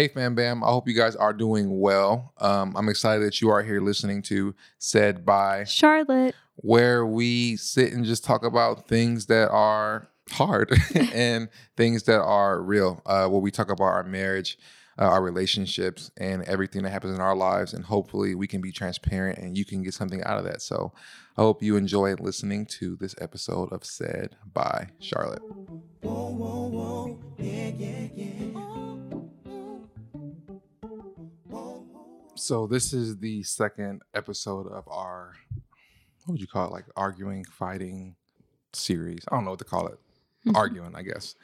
Hey, fam bam. I hope you guys are doing well. Um, I'm excited that you are here listening to Said by Charlotte. where we sit and just talk about things that are hard and things that are real. Uh, where we talk about our marriage, uh, our relationships, and everything that happens in our lives. And hopefully, we can be transparent and you can get something out of that. So, I hope you enjoy listening to this episode of Said by Charlotte. So, this is the second episode of our, what would you call it? Like arguing, fighting series. I don't know what to call it. Arguing, I guess.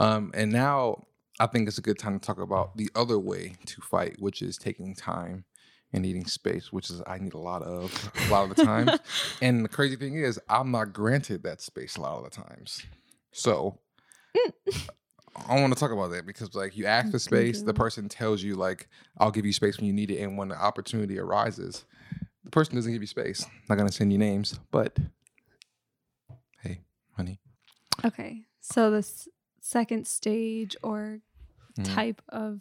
Um, and now I think it's a good time to talk about the other way to fight, which is taking time and needing space, which is I need a lot of a lot of the times. and the crazy thing is, I'm not granted that space a lot of the times. So I want to talk about that because like you ask for space, the person tells you like I'll give you space when you need it, and when the opportunity arises, the person doesn't give you space. not gonna send you names, but hey, honey. Okay. So this second stage or Mhm. type of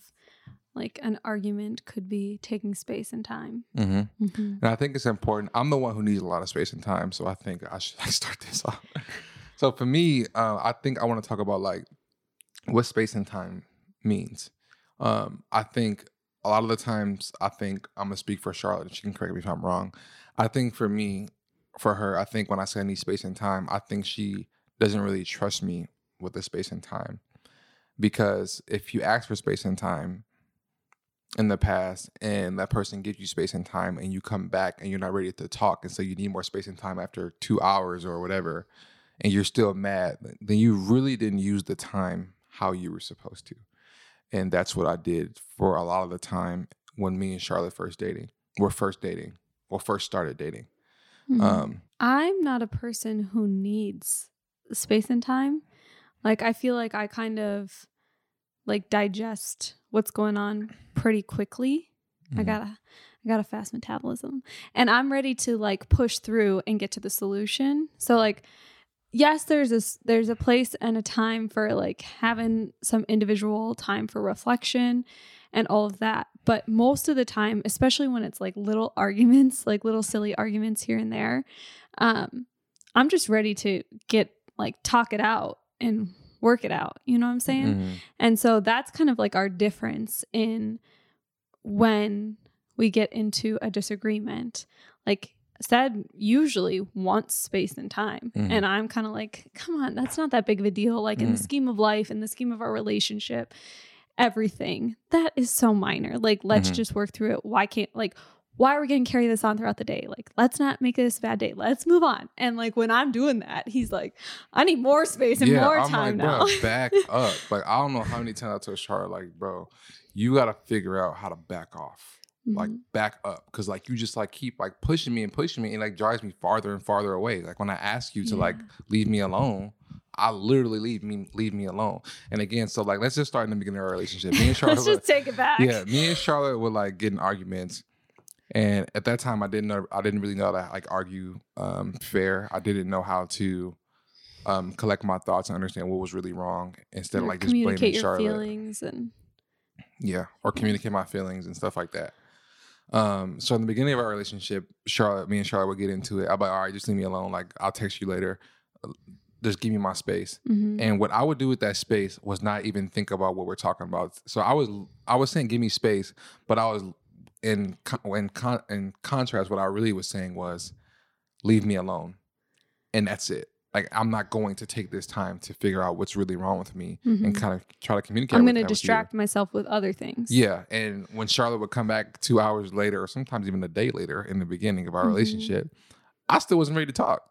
like an argument could be taking space and time. Mm-hmm. Mhm. And I think it's important. I'm the one who needs a lot of space and time, so I think I should start this off. so for me, uh, I think I want to talk about like what space and time means. Um, I think a lot of the times, I think I'm gonna speak for Charlotte, and she can correct me if I'm wrong. I think for me, for her, I think when I say I need space and time, I think she doesn't really trust me with the space and time because if you ask for space and time in the past and that person gives you space and time and you come back and you're not ready to talk and so you need more space and time after two hours or whatever and you're still mad then you really didn't use the time how you were supposed to and that's what i did for a lot of the time when me and charlotte first dating were first dating or first started dating Mhm. um I'm not a person who needs space and time. Like I feel like I kind of like digest what's going on pretty quickly. I mhm. got a I got a fast metabolism. And I'm ready to like push through and get to the solution. So like yes, there's this there's a place and a time for like having some individual time for reflection and all of that. But most of the time, especially when it's like little arguments, like little silly arguments here and there, um, I'm just ready to get like talk it out and work it out. You know what I'm saying? Mhm. And so that's kind of like our difference in when we get into a disagreement. Like Ced usually wants space and time. Mhm. And I'm kind of like, come on, that's not that big of a deal. Like in the Mhm. scheme of life, in the scheme of our relationship, everything that is so minor. Like, let's Mhm. just work through it. Why can't, like, why are we going to carry this on throughout the day? Like, let's not make this a bad day. Let's move on. And like, when I'm doing that, he's like, I need more space and more I'm time like, now. Bro, back up. Like I don't know how many times I told Charlotte, like, bro, you gotta figure out how to back off. Like Mhm. back up. Cause like you just like keep like pushing me and pushing me and like drives me farther and farther away. Like when I ask you to like leave me alone, I literally leave me leave me alone. And again, so like let's just start in the beginning of our relationship. Me and Charlotte Let's just take it back. yeah, me and Charlotte would like get in arguments, and at that time, I didn't know. I didn't really know how to like argue um, fair. I didn't know how to um, collect my thoughts and understand what was really wrong instead of like just blaming your Charlotte. feelings and Yeah, or communicate my feelings and stuff like that. Um, so in the beginning of our relationship, Charlotte, me and Charlotte would get into it. I'd be like, all right, just leave me alone. Like I'll text you later. Just give me my space. Mhm. And what I would do with that space was not even think about what we're talking about. So I was I was saying give me space, but I was in in, con- in contrast what I really was saying was leave me alone. And that's it. Like I'm not going to take this time to figure out what's really wrong with me and Mhm. kind of try to communicate. I'm going to distract myself with other things. Yeah, and when Charlotte would come back two hours later, or sometimes even a day later, in the beginning of our Mhm. relationship, I still wasn't ready to talk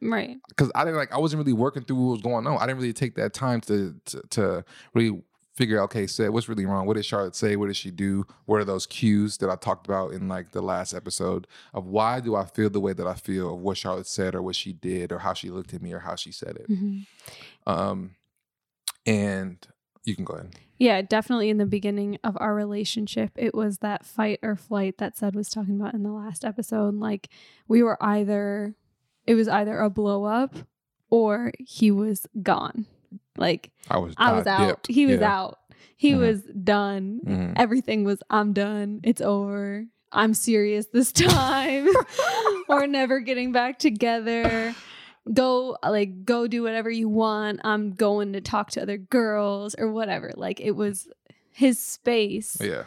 Right. because I didn't like I wasn't really working through what was going on. I didn't really take that time to to, to really figure out okay, say what's really wrong. What did Charlotte say? What did she do? What are those cues that I talked about in like the last episode of why do I feel the way that I feel of what Charlotte said or what she did or how she looked at me or how she said it. Mhm. Um, and you can go ahead. Yeah, definitely in the beginning of our relationship, it was that fight or flight that Ced was talking about in the last episode. Like we were either, it was either a blow up or he was gone. Like I was I was out. dipped. He was Yeah. out. He Mhm. was done. Mhm. Everything was, I'm done. It's over. I'm serious this time. We're never getting back together. Go, like, go do whatever you want. I'm going to talk to other girls or whatever. Like, it was his space Yeah.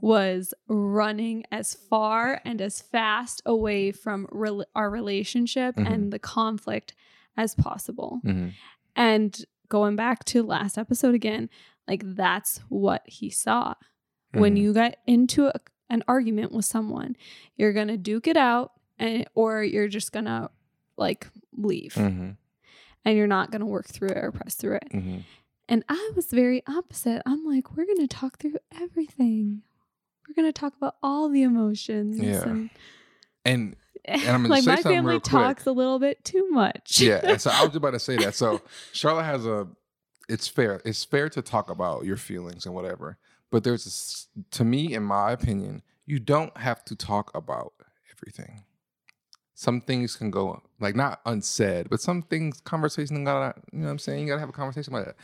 was running as far and as fast away from rel- our relationship Mhm. and the conflict as possible. Mhm. And going back to last episode again, like that's what he saw. When Mhm. you get into a, an argument with someone, you're going to duke it out and or you're just going to like leave Mhm. and you're not going to work through it or press through it. Mhm. And I was very opposite. I'm like, we're going to talk through everything. We're going to talk about all the emotions. Yeah. And, And like my family talks a little bit too much. yeah, so I was about to say that. So Charlotte has a. It's fair. It's fair to talk about your feelings and whatever. But there's, a to me, in my opinion, you don't have to talk about everything. Some things can go like not unsaid, but some things conversation gotta. You know what I'm saying? You gotta have a conversation about it.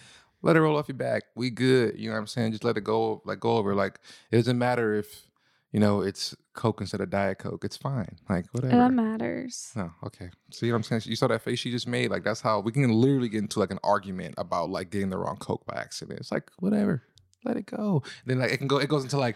Let it roll off your back. We good. You know what I'm saying? Just let it go. Like go over. Like it doesn't matter if you know it's Coke instead of Diet Coke. It's fine. Like whatever. And that matters. Oh, okay. See what I'm saying? You saw that face she just made? Like that's how we can literally get into like an argument about like getting the wrong Coke by accident. It's like whatever. Let it go. then like it can go it goes into like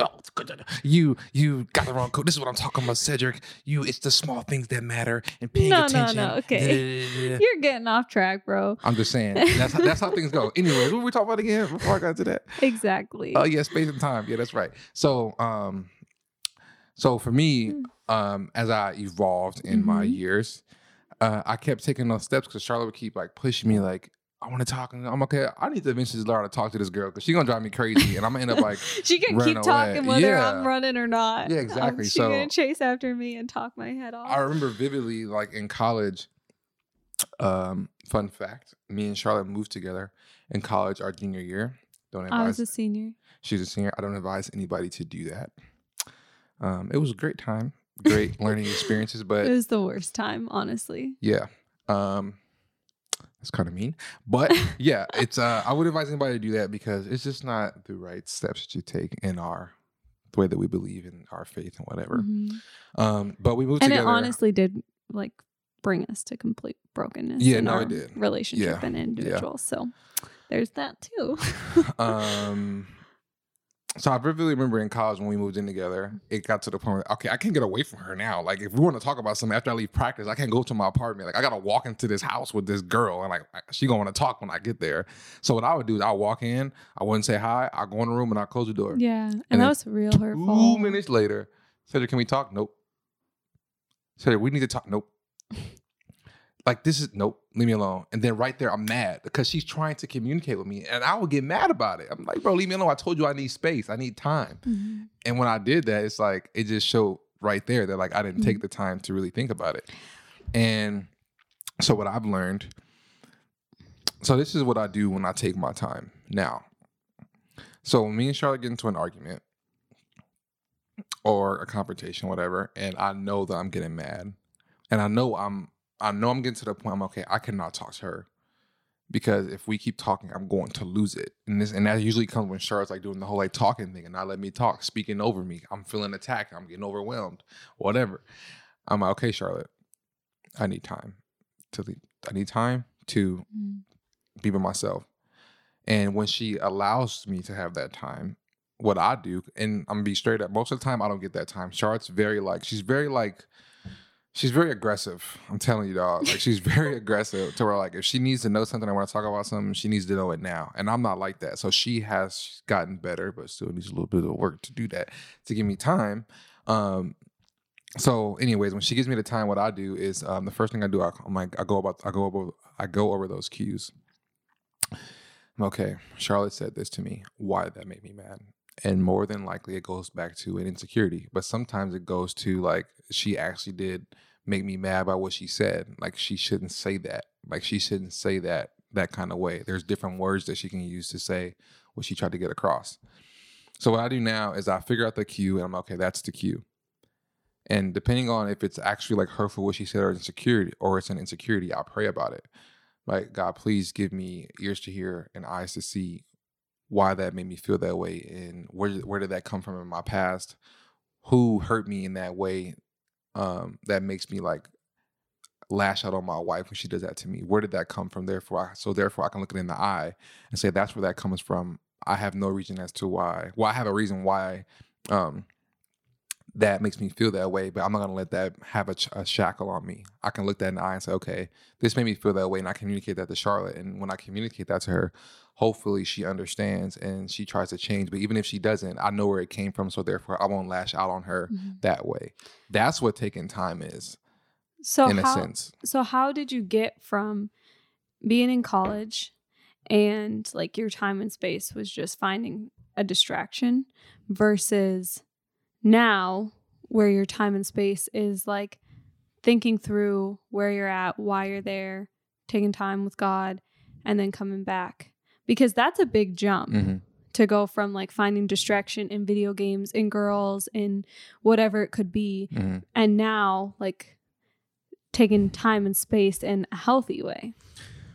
oh, it's good. you you got the wrong code. This is what I'm talking about, Cedric. You it's the small things that matter and paying No, no, attention. no, okay. Yeah. You're getting off track, bro. I'm just saying. That's how, that's how things go. Anyways, what were we talking about again before I got to that? Exactly. Oh yeah, space and time. Yeah, that's right. So um so for me, Mm. um, as I evolved in my Mhm. years, uh, I kept taking those steps because Charlotte would keep like pushing me like, I want to talk. And I'm okay. I need to eventually learn how to talk to this girl because she's gonna drive me crazy, and I'm gonna end up like, she can keep away. talking whether Yeah. I'm running or not. Yeah, Um, exactly. She's So- gonna chase after me and talk my head off. I remember vividly like in college. Um, fun fact: me and Charlotte moved together in college our junior year. Don't advise. I was a senior. She's a senior. I don't advise anybody to do that. Um, it was a great time, great learning experiences, but it was the worst time, honestly. Yeah. Um that's kind of mean. But yeah, it's uh I would advise anybody to do that because it's just not the right steps to take in our the way that we believe in our faith and whatever. Mhm. Um but we moved And it honestly did like bring us to complete brokenness Yeah, in no, it our did. relationship Yeah, and yeah. individual. So there's that too. um so I vividly remember in college when we moved in together, it got to the point where okay, I can't get away from her now. Like if we want to talk about something after I leave practice, I can't go to my apartment. Like I gotta walk into this house with this girl, and like she gonna want to talk when I get there. So what I would do is I walk in, I wouldn't say hi, I go in the room and I close the door. yeah. And, And that was real Two minutes later, Cedric, can we talk? Nope. Cedric, we need to talk. Nope. Like this is nope. Leave me alone. And then right there, I'm mad because she's trying to communicate with me, and I would get mad about it. I'm like, bro, leave me alone. I told you I need space. I need time. Mhm. And when I did that, it's like it just showed right there that like I didn't take the time to really think about it. And so what I've learned, so this is what I do when I take my time now. So when me and Charlotte get into an argument or a confrontation, whatever, and I know that I'm getting mad, and I know I'm I know I'm getting to the point I'm okay, I cannot talk to her. Because if we keep talking, I'm going to lose it. And this and that usually comes when Charlotte's like doing the whole like talking thing and not let me talk, speaking over me. I'm feeling attacked. I'm getting overwhelmed. Whatever. I'm like, okay, Charlotte, I need time to leave. I need time to Mhm. be by myself. And when she allows me to have that time, what I do, and I'm gonna be straight up, most of the time I don't get that time. Charlotte's very like, she's very like, she's very aggressive. I'm telling you, dog. Like she's very aggressive to where like if she needs to know something, I want to talk about something, she needs to know it now. And I'm not like that. So she has gotten better, but still needs a little bit of work to do that to give me time. Um, so, anyways, when she gives me the time, what I do is um, the first thing I do, I, I'm like, I go about, I go over, I go over those cues. Okay. Charlotte said this to me. Why did that make me mad? And more than likely, it goes back to an insecurity. But sometimes it goes to like she actually did make me mad by what she said. Like she shouldn't say that. Like she shouldn't say that that kind of way. There's different words that she can use to say what she tried to get across. So what I do now is I figure out the cue and I'm like, okay. That's the cue. And depending on if it's actually like hurtful what she said or insecurity or it's an insecurity, I'll pray about it. Like, God, please give me ears to hear and eyes to see why that made me feel that way and where where did that come from in my past? Who hurt me in that way um that makes me like lash out on my wife when she does that to me? Where did that come from? Therefore I, so therefore i can look it in the eye and say that's where that comes from. I have no reason as to why well i have a reason why um that makes me feel that way, but I'm not gonna let that have a, ch- a, shackle on me. I can look that in the eye and say, okay, this made me feel that way, and I communicate that to Charlotte. And when I communicate that to her, hopefully she understands and she tries to change. But even if she doesn't, I know where it came from, so therefore I won't lash out on her mm-hmm. that way. That's what taking time is. So in how, a sense. So how did you get from being in college and like your time and space was just finding a distraction versus now where your time and space is like thinking through where you're at, why you're there, taking time with God, and then coming back. Because that's a big jump mm-hmm. to go from like finding distraction in video games, in girls, in whatever it could be, mm-hmm. and now like taking time and space in a healthy way.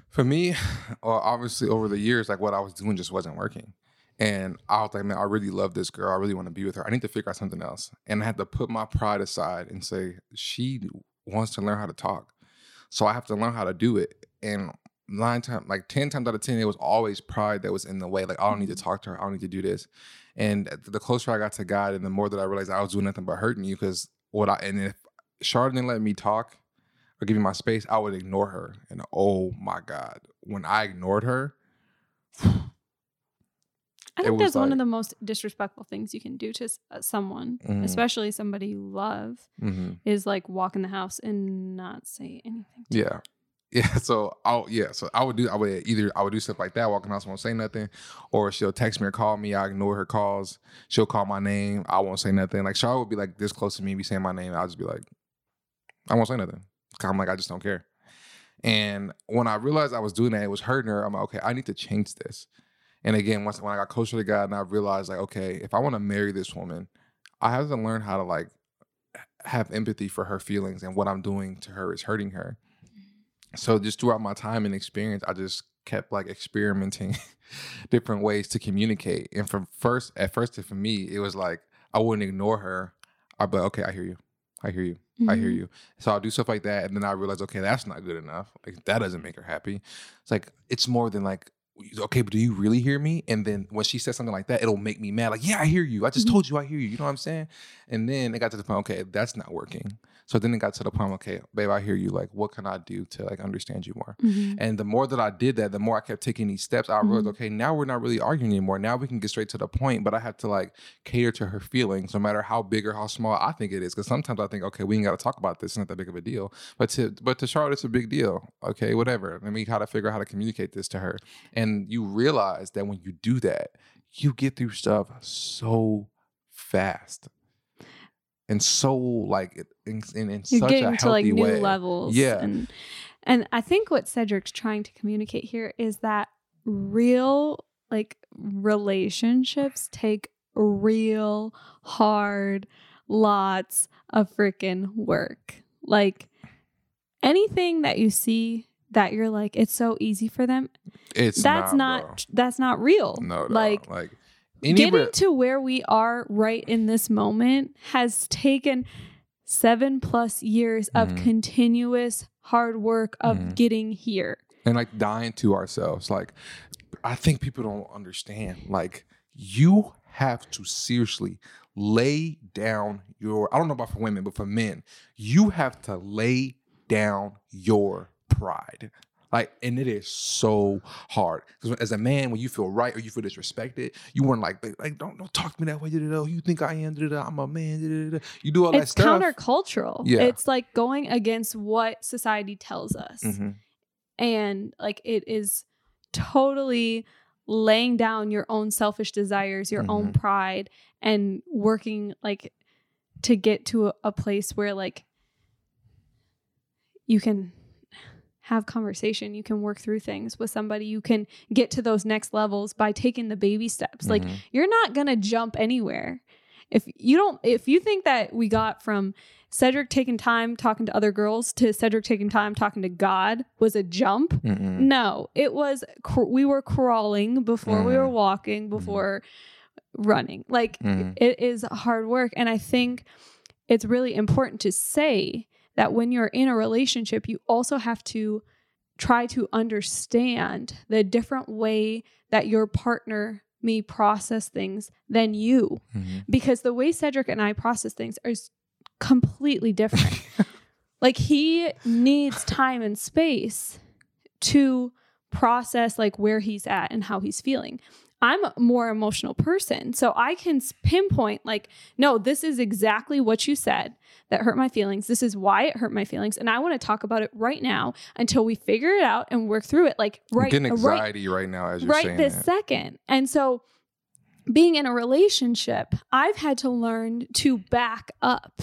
For me, obviously over the years, like what I was doing just wasn't working. And I was like, man, I really love this girl. I really want to be with her. I need to figure out something else. And I had to put my pride aside and say, she wants to learn how to talk. So I have to learn how to do it. And nine times, like 10 times out of 10, it was always pride that was in the way. Like, I don't need to mm-hmm. talk to her. I don't need to do this. And the closer I got to God and the more that I realized I was doing nothing but hurting you because what I, and if Charlotte didn't let me talk or give me my space, I would ignore her. And oh my God, when I ignored her, I think that's like, one of the most disrespectful things you can do to uh, someone, mm-hmm. especially somebody you love, mm-hmm. is like walk in the house and not say anything. yeah. Yeah, so I'll yeah, so I would do I would either I would do stuff like that, walk in the house, won't say nothing, or she'll text me or call me, I ignore her calls. She'll call my name, I won't say nothing. Like Charlotte would be like this close to me, be saying my name, I'll just be like, I won't say nothing. I'm like, I just don't care. And when I realized I was doing that, it was hurting her. I'm like, okay, I need to change this. And again, once when I got closer to God and I realized like, okay, if I want to marry this woman, I have to learn how to like have empathy for her feelings and what I'm doing to her is hurting her. So just throughout my time and experience, I just kept like experimenting different ways to communicate. And from first, at first, for me, it was like I wouldn't ignore her. I'd be okay, I hear you. I hear you. Mm-hmm. I hear mm-hmm. you. So I'll do stuff like that. And then I realize, okay, that's not good enough. Like that doesn't make her happy. It's like, it's more than like okay, but do you really hear me? And then when she says something like that, it'll make me mad. Like, yeah, I hear you. I just mm-hmm. told you I hear you. You know what I'm saying? And then it got to the point, okay, that's not working. So then it got to the point, okay, babe, I hear you. Like, what can I do to like understand you more? Mm-hmm. And the more that I did that, the more I kept taking these steps, I realized, mm-hmm. okay, now we're not really arguing anymore. Now we can get straight to the point, but I have to like cater to her feelings, no matter how big or how small I think it is. Because sometimes I think, okay, we ain't got to talk about this. It's not that big of a deal. But to but to Charlotte, it's a big deal. Okay, whatever. Let me how to figure out how to communicate this to her. And you realize that when you do that, you get through stuff so fast and so like in, in, in such a healthy to like new levels. Yeah. And, and I think what Cedric's trying to communicate here is that real like relationships take real hard lots of freaking work. Like anything that you see that you're like it's so easy for them. It's that's not, not that's not real. No, no like like Getting to where we are right in this moment has taken seven plus years of mm-hmm. continuous hard work of mm-hmm. getting here. And like dying to ourselves. Like, I think people don't understand. Like, you have to seriously lay down your, I don't know about for women, but for men, you have to lay down your pride. Like, and it is so hard because as a man, when you feel right or you feel disrespected, you want like, like, don't don't talk to me that way. You think I am? I'm a man. You do all it's that stuff. It's countercultural. Yeah, it's like going against what society tells us, mm-hmm. and like it is totally laying down your own selfish desires, your mm-hmm. own pride, and working like to get to a, a place where like you can have conversation you can work through things with somebody you can get to those next levels by taking the baby steps mm-hmm. like you're not going to jump anywhere if you don't if you think that we got from Cedric taking time talking to other girls to Cedric taking time talking to God was a jump. Mm-mm. No, it was cr- we were crawling before we were Mhm. walking before running. Like Mhm. it is hard work and I think it's really important to say that when you're in a relationship you also have to try to understand the different way that your partner may process things than you Mhm. because the way Cedric and I process things is completely different. like he needs time and space to process like where he's at and how he's feeling. I'm a more emotional person, so I can pinpoint like, no, this is exactly what you said that hurt my feelings. This is why it hurt my feelings, and I want to talk about it right now until we figure it out and work through it. Like I'm right, getting right right, now as you're right saying this that. second. And so being in a relationship, I've had to learn to back up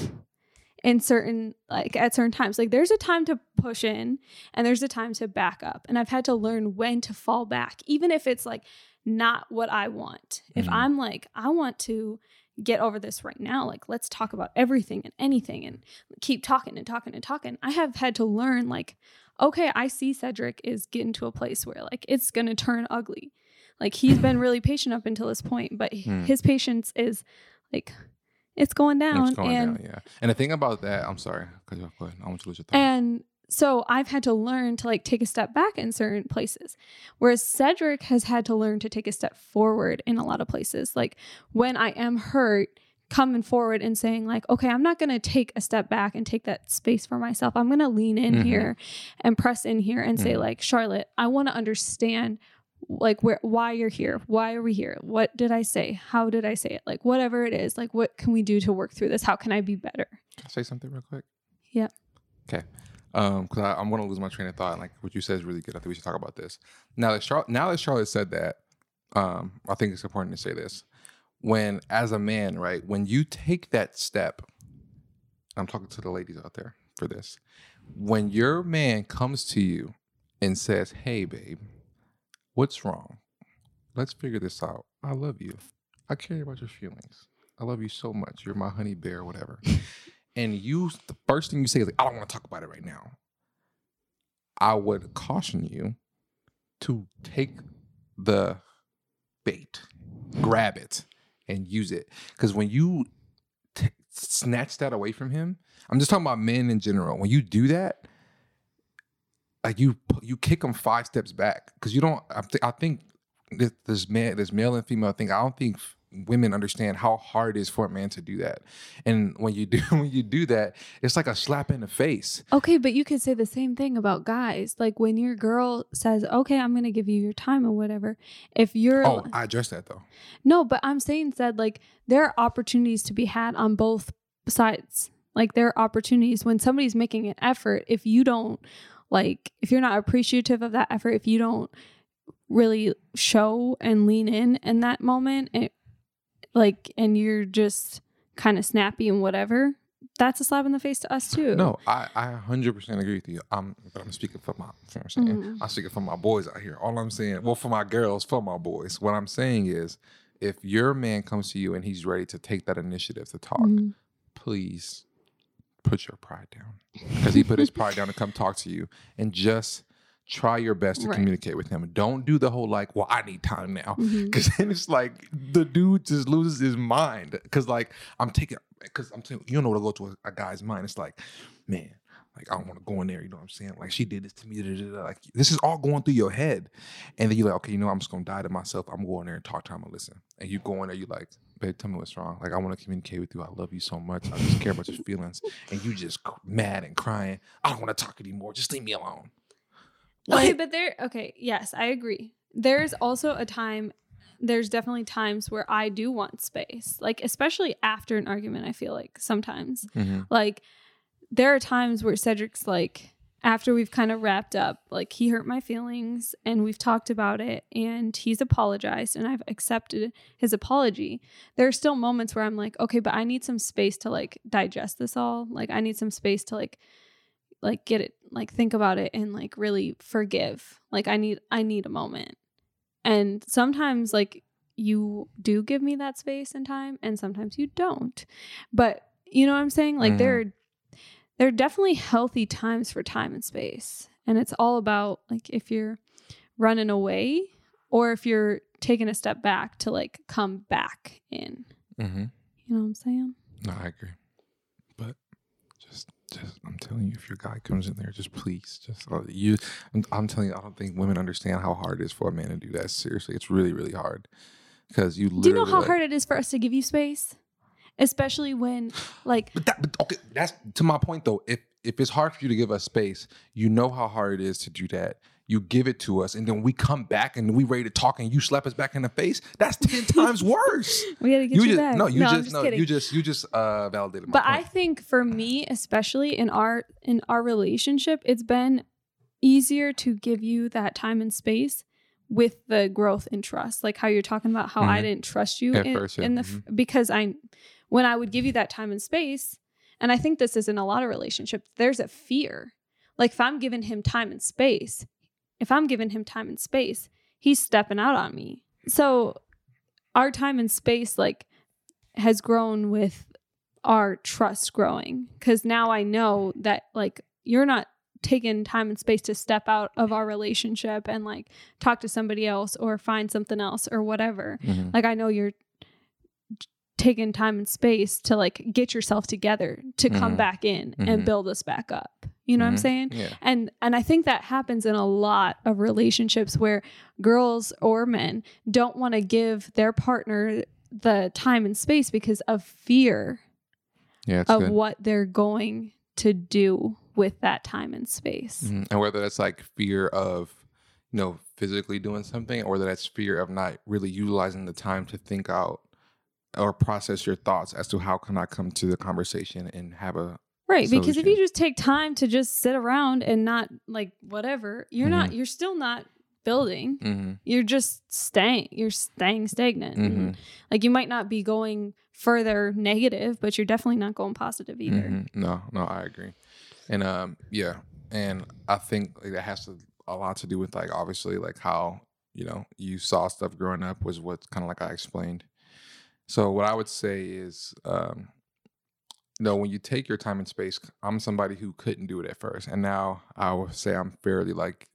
in certain like at certain times. Like there's a time to push in and there's a time to back up. And I've had to learn when to fall back, even if it's like not what I want. If Mhm. I'm like, I want to get over this right now, like let's talk about everything and anything and keep talking and talking and talking. I have had to learn like, okay, I see Cedric is getting to a place where like it's gonna turn ugly. Like he's been really patient up until this point, but Hmm. his patience is like it's going down. It's going and down, yeah. And the thing about that, I'm sorry, because. I want you to lose your thought. and so I've had to learn to like take a step back in certain places. Whereas Cedric has had to learn to take a step forward in a lot of places. Like when I am hurt, coming forward and saying like, okay, I'm not going to take a step back and take that space for myself. I'm going to lean in Mhm. here and press in here and say Mhm. like, Charlotte, I want to understand like where why you're here. Why are we here? What did I say? How did I say it? Like whatever it is, like what can we do to work through this? How can I be better? Can I say something real quick? Yeah. Okay. Um, because I'm gonna lose my train of thought. And like what you said is really good. I think we should talk about this. Now that Charlotte, now that Charlotte said that, um, I think it's important to say this. When as a man, right, when you take that step, I'm talking to the ladies out there for this. When your man comes to you and says, "Hey, babe, what's wrong? Let's figure this out. I love you. I care about your feelings. I love you so much. You're my honey bear, whatever." and you the first thing you say is like, I don't want to talk about it right now. I would caution you to take the bait, grab it, and use it. Because when you t- snatch that away from him, I'm just talking about men in general. When you do that, like you you kick them five steps back because you don't. I, th- I think this, this man, this male and female thing. I don't think women understand how hard it is for a man to do that. And when you do when you do that, it's like a slap in the face. Okay, but you could say the same thing about guys. Like when your girl says, "Okay, I'm going to give you your time or whatever." If you're Oh, I addressed that though. No, but I'm saying Ced like there are opportunities to be had on both sides. Like there are opportunities when somebody's making an effort, if you don't like if you're not appreciative of that effort, if you don't really show and lean in in that moment, it, like and you're just kind of snappy and whatever, that's a slap in the face to us too. No, I I 100% agree with you. I'm but I'm speaking for my I'm saying. Mhm. I'm speaking for my boys out here. All I'm saying, well, for my girls, for my boys. What I'm saying is, if your man comes to you and he's ready to take that initiative to talk, Mhm. please put your pride down because he put his pride down to come talk to you and just try your best to Right. communicate with him. Don't do the whole like, well, I need time now. Mhm. Cause then it's like the dude just loses his mind. Cause like I'm taking, cause I'm saying you don't know what to go to a, a guy's mind. It's like, man, like I don't want to go in there. You know what I'm saying? Like she did this to me. da, da, da, Like this is all going through your head, and then you're like, okay, you know, I'm just gonna die to myself. I'm going there and talk to him and listen. And you go in there, you like, babe, tell me what's wrong. Like I want to communicate with you. I love you so much. I just care about your feelings. And you just mad and crying. I don't want to talk anymore. Just leave me alone. Okay, but there okay, yes, I agree. There's also a time there's definitely times where I do want space. Like especially after an argument, I feel like sometimes. Mhm. Like there are times where Cedric's like after we've kind of wrapped up, like he hurt my feelings and we've talked about it and he's apologized and I've accepted his apology. There are still moments where I'm like, okay, but I need some space to like digest this all. Like I need some space to like like get it like think about it and like really forgive. Like I need I need a moment. And sometimes like you do give me that space and time and sometimes you don't. But you know what I'm saying? Like there are there are definitely healthy times for time and space. And it's all about like if you're running away or if you're taking a step back to like come back in. Mm-hmm. You know what I'm saying? No, I agree. Just, I'm telling you, if your guy comes in there, just please, just uh, you. I'm, I'm telling you, I don't think women understand how hard it is for a man to do that. Seriously, it's really, really hard because you. Do you know how like- hard it is for us to give you space? Especially when like But that, but okay, that's to my point though. If if it's hard for you to give us space, you know how hard it is to do that. You give it to us, and then we come back and we ready to talk, and you slap us back in the face. That's ten times worse. we gotta get you, just back. no, you I'm just, no, kidding. you just you just uh validated my but I think for me, especially in our in our relationship, it's been easier to give you that time and space with the growth and trust. Like how you're talking about how I Mhm. didn't trust you At in, first, yeah. in the f- because I when I would give you that time and space, and I think this is in a lot of relationships, there's a fear. Like if I'm giving him time and space, if I'm giving him time and space, he's stepping out on me. So our time and space like has grown with our trust growing because now I know that like you're not taking time and space to step out of our relationship and like talk to somebody else or find something else or whatever. Mhm. Like I know you're t- taking time and space to like get yourself together to come Mhm. back in Mhm. and build us back up. You know what I'm Mhm. saying? Yeah. and and i think that happens in a lot of relationships where girls or men don't want to give their partner the time and space because of fear Yeah, of good. what they're going to do with that time and space Mhm. And whether that's like fear of, you know, physically doing something, or that's fear of not really utilizing the time to think out or process your thoughts as to how can I come to the conversation and have a right because if you just take time to just sit around and not like whatever you're not you're still not building Mhm. you're just staying you're staying stagnant Mhm. like you might not be going further negative but you're definitely not going positive either Mhm. No, no, I agree. And um, yeah, and I think like, that has to a lot to do with like obviously like how you know you saw stuff growing up was what kind of like I explained. So what I would say is, um, you know, when you take your time and space, I'm somebody who couldn't do it at first, and now I would say I'm fairly like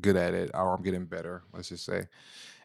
good at it, or I'm getting better. Let's just say.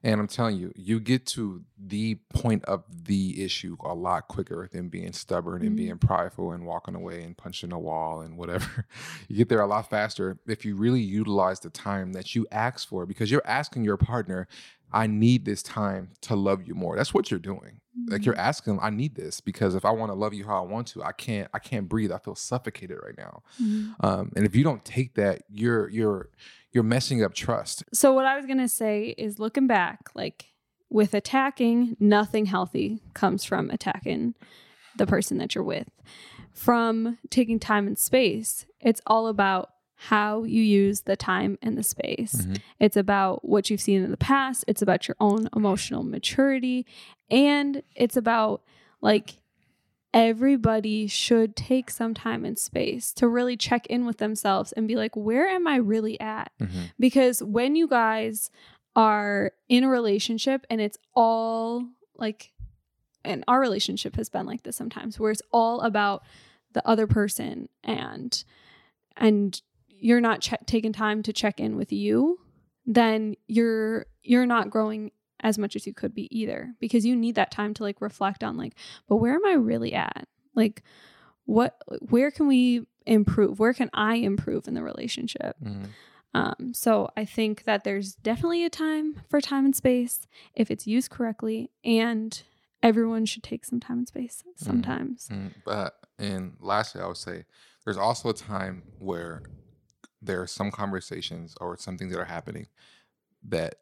And I'm telling you, you get to the point of the issue a lot quicker than being stubborn and Mhm. being prideful and walking away and punching a wall and whatever. You get there a lot faster if you really utilize the time that you ask for because you're asking your partner, I need this time to love you more. That's what you're doing. Like you're asking, I need this because if I want to love you how I want to, I can't I can't breathe. I feel suffocated right now. Mhm. Um, and if you don't take that, you're you're you're messing up trust. So what I was gonna say is looking back, like with attacking, nothing healthy comes from attacking the person that you're with. From taking time and space, it's all about how you use the time and the space. Mhm. It's about what you've seen in the past. It's about your own emotional maturity. And it's about like everybody should take some time and space to really check in with themselves and be like, where am I really at? Mhm. because when you guys are in a relationship and it's all like and our relationship has been like this sometimes where it's all about the other person and and you're not che- taking time to check in with you then you're you're not growing as much as you could be either because you need that time to like reflect on like but where am i really at like what where can we improve where can i improve in the relationship Mhm. um, so I think that there's definitely a time for time and space if it's used correctly, and everyone should take some time and space sometimes. Mm, but and lastly, I would say there's also a time where there are some conversations or something that are happening that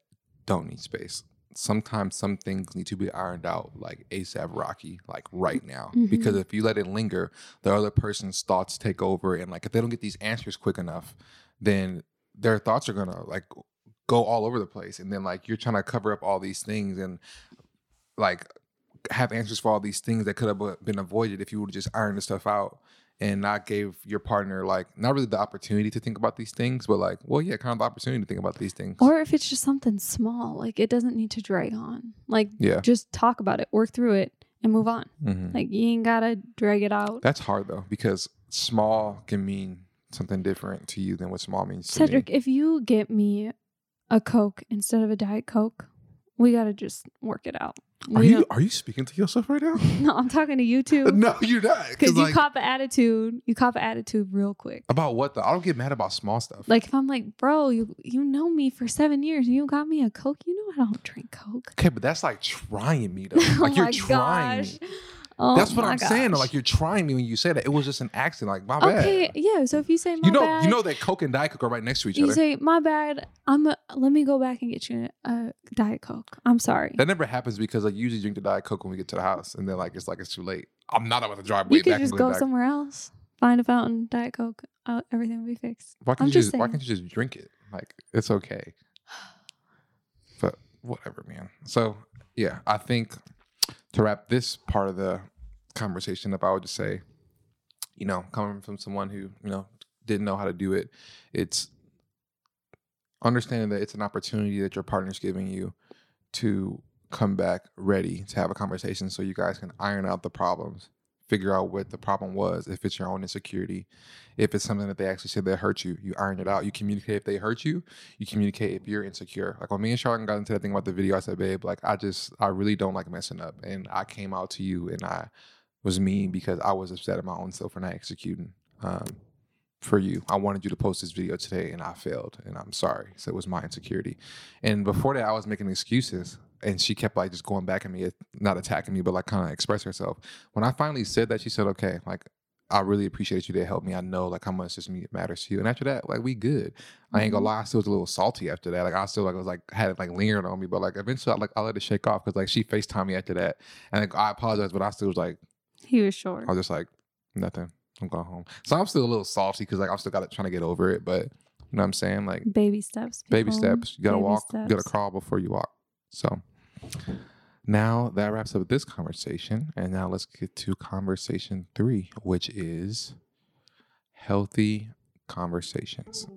don't need space. Sometimes some things need to be ironed out like ASAP Rocky, like right mm-hmm. now. Mm-hmm. Because if you let it linger, the other person's thoughts take over. And like if they don't get these answers quick enough, then their thoughts are gonna like go all over the place. And then like you're trying to cover up all these things and like have answers for all these things that could have been avoided if you would just iron the stuff out and not gave your partner like not really the opportunity to think about these things, but like, well, yeah, kind of the opportunity to think about these things. Or if it's just something small, like it doesn't need to drag on. Like yeah. just talk about it, work through it, and move on. Mhm. Like you ain't gotta drag it out. That's hard though, because small can mean something different to you than what small means to Cedric, me. if you get me a Coke instead of a Diet Coke, we gotta just work it out. Are We you are you speaking to yourself right now? No, I'm talking to you too. no, you're not. Because you like, cop an attitude. You cop an attitude real quick. about what though? I don't get mad about small stuff. Like if I'm like, bro, you you know me for seven years you got me a Coke, you know I don't drink Coke. okay, but that's like trying me though. Like oh you're my trying gosh. me. Oh That's what I'm saying. Like you're trying me when you say that. It was just an accident. Like my bad. Okay, yeah. So if you say my You know, bad, you know that Coke and Diet Coke are right next to each you other. You say my bad. I'm a, let me go back and get you a Diet Coke. I'm sorry. that never happens because like usually drink the Diet Coke when we get to the house, and then like it's like it's too late. I'm not about to drive way You could just go back. somewhere else, find a fountain, Diet Coke. Uh, everything will be fixed. Why can't I'm you just just, why can't you just drink it? Like it's okay. But whatever, man. So yeah, I think to wrap this part of the conversation up, I would just say, you know, coming from someone who, you know, didn't know how to do it, it's understanding that it's an opportunity that your partner's giving you to come back ready to have a conversation so you guys can iron out the problems figure out what the problem was if it's your own insecurity if it's something that they actually said that hurt you you iron it out you communicate if they hurt you you communicate if you're insecure. Like when me and charlotte got into that thing about the video i said babe like i just i really don't like messing up and i came out to you and i was mean because i was upset at my own self for not executing um, for you. I wanted you to post this video today and i failed and i'm sorry. So it was my insecurity. And before that i was making excuses and she kept like just going back at me not attacking me but like kind of express herself when I finally said that, she said, "Okay, like I really appreciate you to help me. I know like how much this matters to you." And after that, like we good. I ain't gonna Mhm. lie, I still was a little salty after that. Like I still like was like had it like lingering on me, but like eventually I like I let it shake off because like she Facetime me after that, and like I apologized, but I still was like He was short. I was just like nothing. I'm going home. So I'm still a little salty because like I'm still got trying to get over it, but you know what I'm saying? Like Baby steps. baby steps. You gotta Baby walk. You gotta crawl before you walk. So now that wraps up this conversation, and now let's get to conversation three, which is healthy conversations.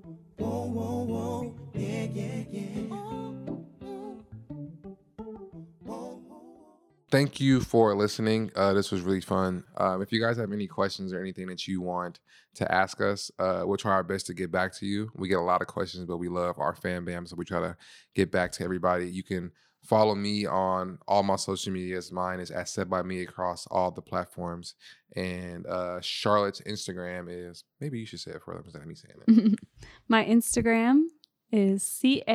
Thank you for listening. Uh, this was really fun. Um, if you guys have any questions or anything that you want to ask us, uh, we'll try our best to get back to you. We get a lot of questions, but we love our fan bam, so we try to get back to everybody. You can follow me on all my social medias. Mine is at Said by Me across all the platforms, and uh, Charlotte's Instagram is maybe you should say it for them instead of me saying it. My Instagram is ca.pt.